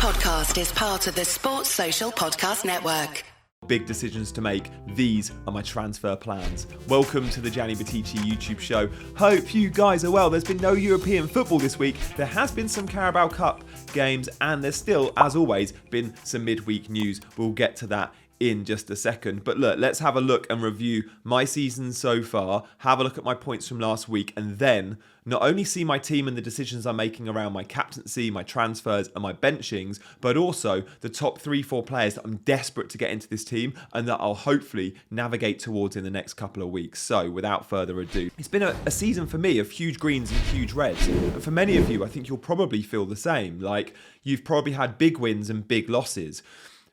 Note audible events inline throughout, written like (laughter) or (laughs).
podcast is part of the Sports Social Podcast Network. Big decisions to make. These are my transfer plans. Welcome to the Gianni Buttice YouTube show. Hope you guys are well. There's been no European football this week. There has been some Carabao Cup games, and there's still, as always, been some midweek news. We'll get to that in just a second. But look, let's have a look and review my season so far, have a look at my points from last week, and then not only see my team and the decisions I'm making around my captaincy, my transfers, and my benchings, but also the top three, four players that I'm desperate to get into this team and that I'll hopefully navigate towards in the next couple of weeks. So, without further ado, it's been a, a season for me of huge greens and huge reds. And for many of you, I think you'll probably feel the same. Like, you've probably had big wins and big losses,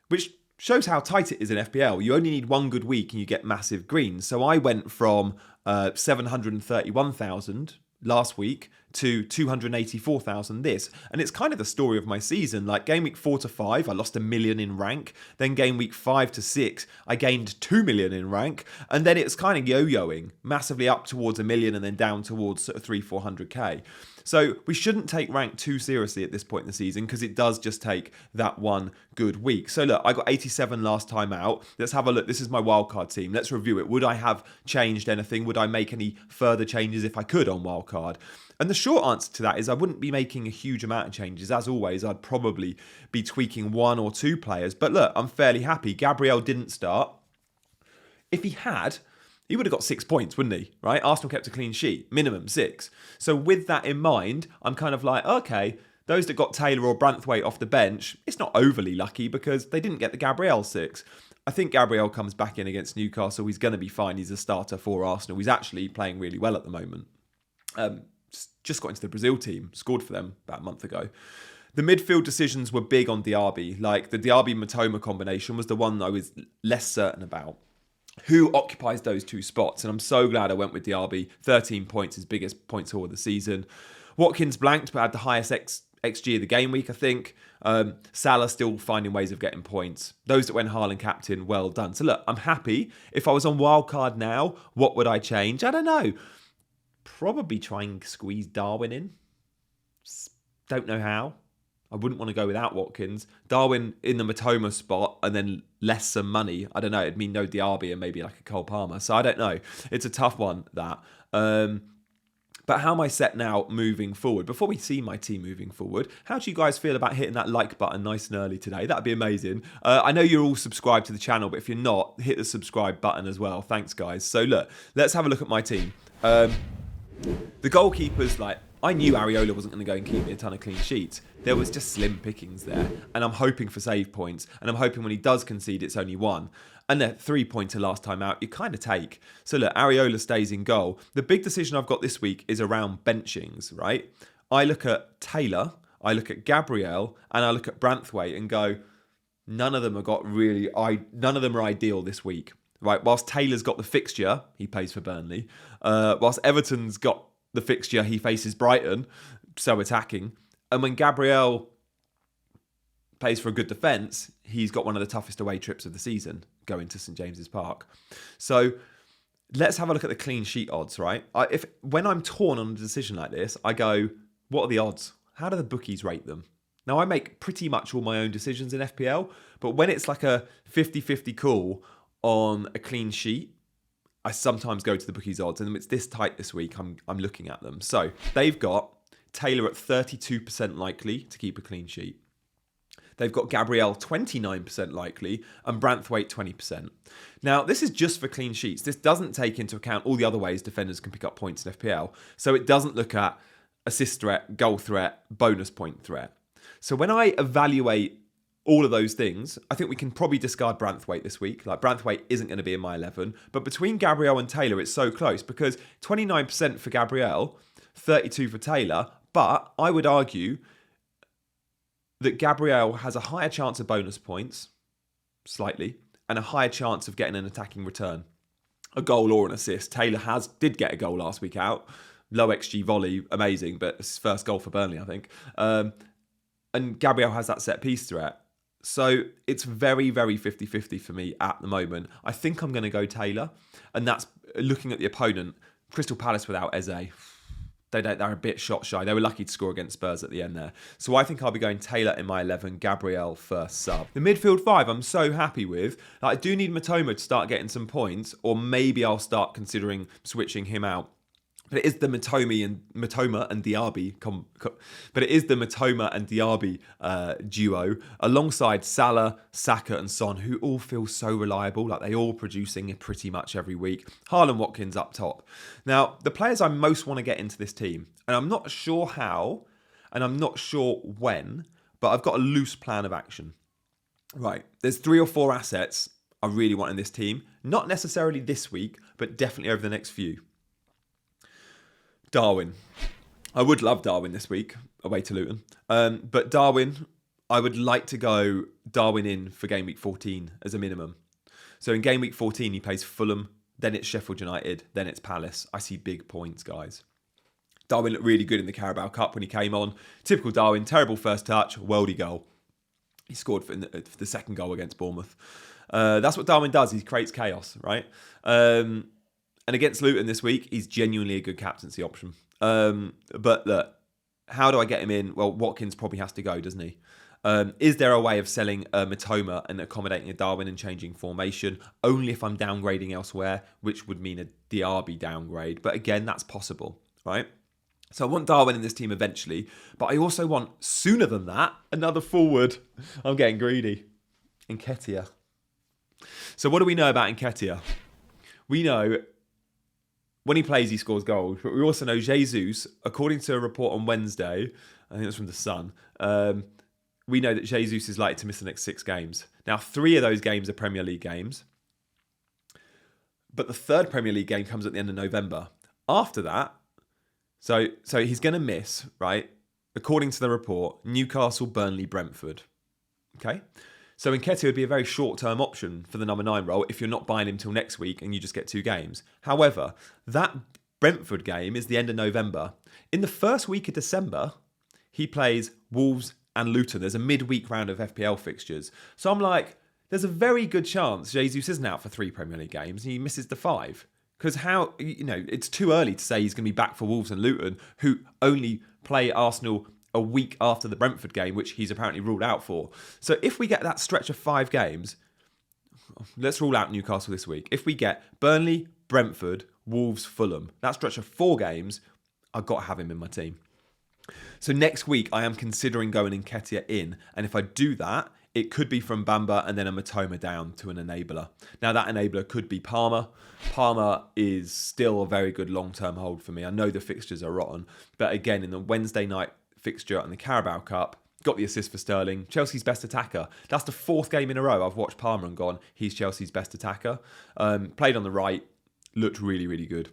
which shows how tight it is in FPL. You only need one good week and you get massive greens. So I went from uh, 731,000 last week to 284,000 this. And it's kind of the story of my season. Like game week 4 to 5, I lost a million in rank. Then game week 5 to 6, I gained 2 million in rank. And then it's kind of yo-yoing, massively up towards a million and then down towards sort of 3 400k. So we shouldn't take rank too seriously at this point in the season because it does just take that one good week. So look, I got 87 last time out. Let's have a look. This is my wildcard team. Let's review it. Would I have changed anything? Would I make any further changes if I could on wildcard? And the short answer to that is I wouldn't be making a huge amount of changes. As always, I'd probably be tweaking one or two players. But look, I'm fairly happy. Gabriel didn't start. If he had, he would have got six points, wouldn't he? Right? Arsenal kept a clean sheet, minimum six. So with that in mind, I'm kind of like, okay, those that got Taylor or Branthwaite off the bench, it's not overly lucky because they didn't get the Gabriel six. I think Gabriel comes back in against Newcastle. He's going to be fine. He's a starter for Arsenal. He's actually playing really well at the moment. Um, just got into the Brazil team, scored for them about a month ago. The midfield decisions were big on Diaby. Like the Diaby Mitoma combination was the one I was less certain about who occupies those two spots. And I'm so glad I went with Diaby. 13 points, his biggest points all of the season. Watkins blanked, but had the highest X, XG of the game week, I think. Um, Salah still finding ways of getting points. Those that went Haaland captain, well done. So look, I'm happy. If I was on wildcard now, what would I change? I don't know. Probably try and squeeze Darwin in. Don't know how. I wouldn't want to go without Watkins. Darwin in the Mitoma spot and then less some money. I don't know. It'd mean no Diaby and maybe like a Cole Palmer. So I don't know. It's a tough one, that. Um, but how am I set now moving forward? Before we see my team moving forward, how do you guys feel about hitting that like button nice and early today? That'd be amazing. Uh, I know you're all subscribed to the channel, but if you're not, hit the subscribe button as well. Thanks, guys. So look, let's have a look at my team. Um, the goalkeepers, like I knew Areola wasn't going to go and keep me a ton of clean sheets. There was just slim pickings there, and I'm hoping for save points, and I'm hoping when he does concede, it's only one. And that three pointer last time out, you kind of take. So look, Areola stays in goal. The big decision I've got this week is around benchings, right? I look at Taylor, I look at Gabriel, and I look at Branthwaite and go, none of them have got really, I none of them are ideal this week right? Whilst Taylor's got the fixture, he plays for Burnley. Uh, whilst Everton's got the fixture, he faces Brighton, so attacking. And when Gabriel plays for a good defence, he's got one of the toughest away trips of the season going to St James's Park. So let's have a look at the clean sheet odds, right? I, if when I'm torn on a decision like this, I go, what are the odds? How do the bookies rate them? Now I make pretty much all my own decisions in FPL, but when it's like a 50-50 call on a clean sheet, I sometimes go to the bookies odds, and it's this tight this week. I'm I'm looking at them. So they've got Taylor at 32% likely to keep a clean sheet. They've got Gabriel 29% likely and Branthwaite 20%. Now, this is just for clean sheets. This doesn't take into account all the other ways defenders can pick up points in FPL. So it doesn't look at assist threat, goal threat, bonus point threat. So when I evaluate all of those things, I think we can probably discard Branthwaite this week. Like Branthwaite isn't going to be in my 11, but between Gabriel and Taylor, it's so close because 29% for Gabriel, 32 for Taylor. But I would argue that Gabriel has a higher chance of bonus points, slightly, and a higher chance of getting an attacking return, a goal or an assist. Taylor has did get a goal last week out, low xG volley, amazing, but it's first goal for Burnley, I think. Um, and Gabriel has that set piece threat. So it's very, very 50 50 for me at the moment. I think I'm going to go Taylor. And that's looking at the opponent, Crystal Palace without Eze. they they're a bit shot shy. They were lucky to score against Spurs at the end there. So I think I'll be going Taylor in my 11, Gabriel first sub. The midfield five, I'm so happy with. I do need Mitoma to start getting some points, or maybe I'll start considering switching him out but it is the Matomi and Mitoma and Diaby, com, com, but it is the Mitoma and Diaby uh, duo alongside Salah, Saka, and Son, who all feel so reliable. Like they all producing pretty much every week. Haaland Watkins up top. Now the players I most want to get into this team, and I'm not sure how, and I'm not sure when, but I've got a loose plan of action. Right, there's three or four assets I really want in this team. Not necessarily this week, but definitely over the next few. Darwin. I would love Darwin this week away to Luton. Um, but Darwin, I would like to go Darwin in for game week 14 as a minimum. So in game week 14, he plays Fulham, then it's Sheffield United, then it's Palace. I see big points, guys. Darwin looked really good in the Carabao Cup when he came on. Typical Darwin, terrible first touch, worldy goal. He scored for the, second goal against Bournemouth. Uh, that's what Darwin does. He creates chaos, right? Um, and against Luton this week, he's genuinely a good captaincy option. Um, but look, how do I get him in? Well, Watkins probably has to go, doesn't he? Um, is there a way of selling a Mitoma and accommodating a Darwin and changing formation? Only if I'm downgrading elsewhere, which would mean a Diaby downgrade. But again, that's possible, right? So I want Darwin in this team eventually, but I also want sooner than that another forward. (laughs) I'm getting greedy. Nketiah. So what do we know about Nketiah? We know when he plays, he scores goals. But we also know Jesus, according to a report on Wednesday, I think it's from the Sun. Um, we know that Jesus is likely to miss the next six games. Now, three of those games are Premier League games, but the third Premier League game comes at the end of November. After that, so so he's going to miss right, according to the report, Newcastle, Burnley, Brentford. Okay, so Nketiah would be a very short term option for the number nine role if you're not buying him till next week and you just get two games. However, that Brentford game is the end of November. In the first week of December, he plays Wolves and Luton. There's a midweek round of FPL fixtures. So I'm like, there's a very good chance Jesus isn't out for three Premier League games and he misses the five. Because how, you know, it's too early to say he's going to be back for Wolves and Luton, who only play Arsenal a week after the Brentford game, which he's apparently ruled out for. So if we get that stretch of five games, let's rule out Newcastle this week. If we get Burnley, Brentford, Wolves, Fulham, that stretch of four games, I've got to have him in my team. So next week, I am considering going in Nketiah in, and if I do that, it could be from Bamba and then a Mitoma down to an enabler. Now that enabler could be Palmer. Palmer is still a very good long-term hold for me. I know the fixtures are rotten, but again, in the Wednesday night fixture and the Carabao Cup. Got the assist for Sterling. Chelsea's best attacker. That's the fourth game in a row I've watched Palmer and gone, he's Chelsea's best attacker. Um, played on the right, looked really, really good.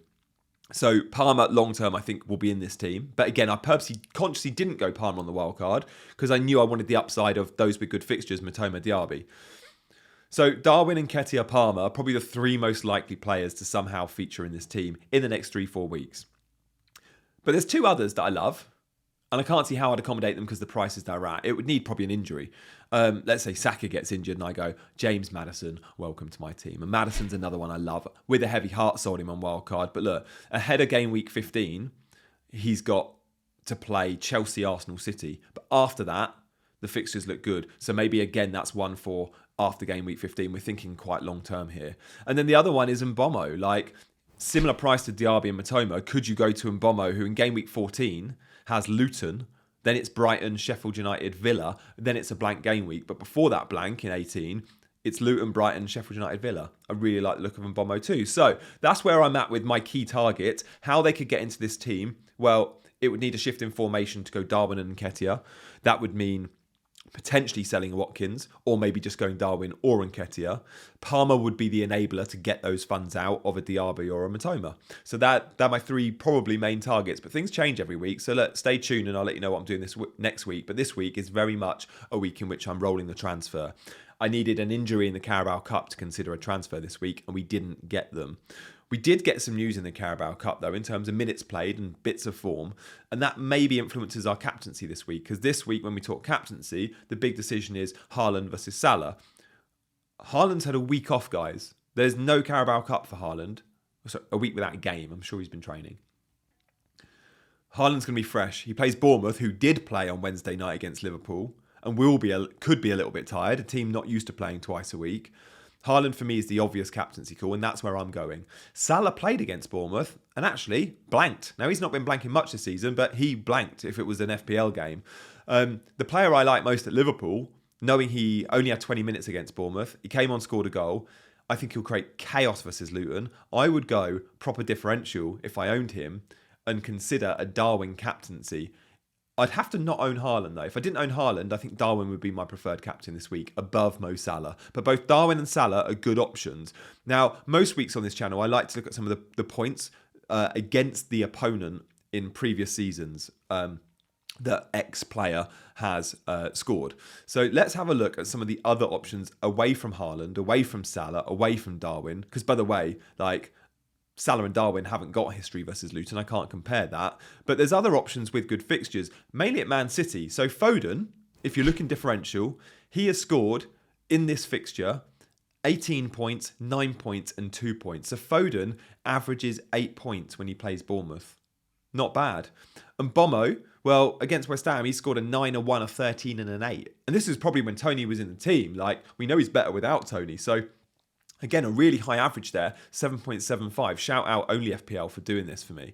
So Palmer long term, I think, will be in this team. But again, I purposely, consciously didn't go Palmer on the wild card because I knew I wanted the upside of those with good fixtures, Mitoma, Diaby. So Darwin and Nketiah Palmer are probably the three most likely players to somehow feature in this team in the next three, four weeks. But there's two others that I love and I can't see how I'd accommodate them because the prices they're at. It would need probably an injury. Um, let's say Saka gets injured and I go, James Maddison, welcome to my team. And Maddison's another one I love with a heavy heart sold him on wild card. But look, ahead of game week 15, he's got to play Chelsea, Arsenal, City. But after that, the fixtures look good. So maybe again, that's one for after game week 15. We're thinking quite long term here. And then the other one is Mbeumo. Like similar price to Diaby and Mitoma. Could you go to Mbeumo, who in game week 14 has Luton, then it's Brighton, Sheffield United, Villa, then it's a blank game week. But before that blank in 18, it's Luton, Brighton, Sheffield United, Villa. I really like the look of Mbeumo too. So that's where I'm at with my key target. How they could get into this team, well, it would need a shift in formation to go Darwin and Nketiah. That would mean potentially selling Watkins, or maybe just going Darwin or Nketiah. Palmer would be the enabler to get those funds out of a Diaby or a Mitoma. So that that my three probably main targets. But things change every week, so stay tuned and I'll let you know what I'm doing this w- next week. But this week is very much a week in which I'm rolling the transfer. I needed an injury in the Carabao Cup to consider a transfer this week, and we didn't get them. We did get some news in the Carabao Cup, though, in terms of minutes played and bits of form, and that maybe influences our captaincy this week. Because this week, when we talk captaincy, the big decision is Haaland versus Salah. Haaland's had a week off, guys. There's no Carabao Cup for Haaland. So a week without a game. I'm sure he's been training. Haaland's going to be fresh. He plays Bournemouth, who did play on Wednesday night against Liverpool, and will be a, could be a little bit tired. A team not used to playing twice a week. Haaland for me is the obvious captaincy call, and that's where I'm going. Salah played against Bournemouth and actually blanked. Now he's not been blanking much this season, but he blanked if it was an FPL game. Um, the player I like most at Liverpool, knowing he only had 20 minutes against Bournemouth, he came on, scored a goal. I think he'll create chaos versus Luton. I would go proper differential if I owned him and consider a Darwin captaincy I'd have to not own Haaland though. If I didn't own Haaland, I think Darwin would be my preferred captain this week above Mo Salah. But both Darwin and Salah are good options. Now, most weeks on this channel, I like to look at some of the, the points uh, against the opponent in previous seasons. Um, that X player has uh, scored. So let's have a look at some of the other options away from Haaland, away from Salah, away from Darwin. Because by the way, like Salah and Darwin haven't got history versus Luton. I can't compare that. But there's other options with good fixtures, mainly at Man City. So Foden, if you're looking differential, he has scored in this fixture 18 points, 9 points, and 2 points. So Foden averages 8 points when he plays Bournemouth. Not bad. And Mbeumo, well, against West Ham, he scored a 9, a 1, a 13, and an 8. And this is probably when Tony was in the team. Like, we know he's better without Tony. So Again, a really high average there, 7.75. Shout out only FPL for doing this for me.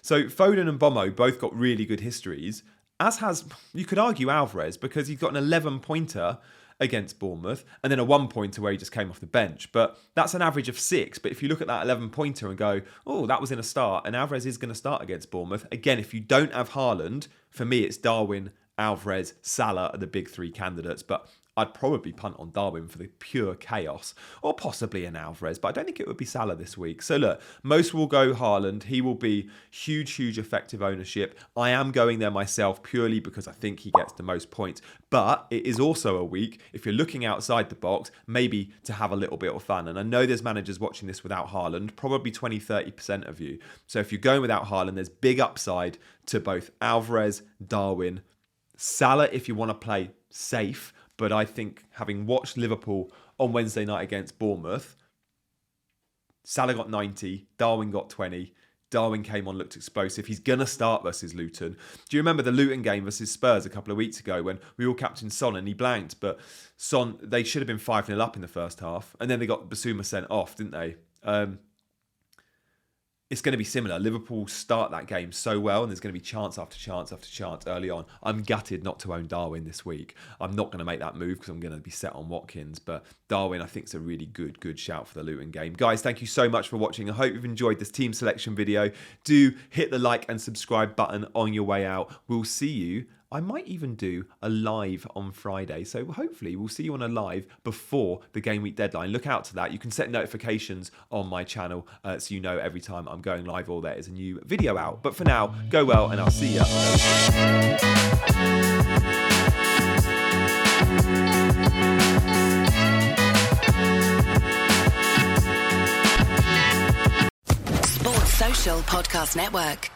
So Foden and Mbeumo both got really good histories, as has, you could argue, Alvarez, because he's got an 11 pointer against Bournemouth and then a one pointer where he just came off the bench. But that's an average of six. But if you look at that 11 pointer and go, oh, that was in a start, and Alvarez is going to start against Bournemouth. Again, if you don't have Haaland, for me, it's Darwin, Alvarez, Salah are the big three candidates. But I'd probably punt on Darwin for the pure chaos, or possibly an Alvarez, but I don't think it would be Salah this week. So look, most will go Haaland. He will be huge, huge effective ownership. I am going there myself purely because I think he gets the most points. But it is also a week, if you're looking outside the box, maybe to have a little bit of fun. And I know there's managers watching this without Haaland, probably 20, 30% of you. So if you're going without Haaland, there's big upside to both Alvarez, Darwin, Salah if you want to play safe but I think having watched Liverpool on Wednesday night against Bournemouth, Salah got 90, Darwin got 20. Darwin came on, looked explosive. He's going to start versus Luton. Do you remember the Luton game versus Spurs a couple of weeks ago when we all captained Son and he blanked? But Son, they should have been 5 0 up in the first half. And then they got Bissouma sent off, didn't they? Um, it's going to be similar. Liverpool start that game so well, and there's going to be chance after chance after chance early on. I'm gutted not to own Darwin this week. I'm not going to make that move because I'm going to be set on Watkins. But Darwin, I think, is a really good, good shout for the Luton game. Guys, thank you so much for watching. I hope you've enjoyed this team selection video. Do hit the like and subscribe button on your way out. We'll see you I might even do a live on Friday. So hopefully we'll see you on a live before the game week deadline. Look out to that. You can set notifications on my channel uh, so you know every time I'm going live or there is a new video out. But for now, go well and I'll see you. Sports Social Podcast Network.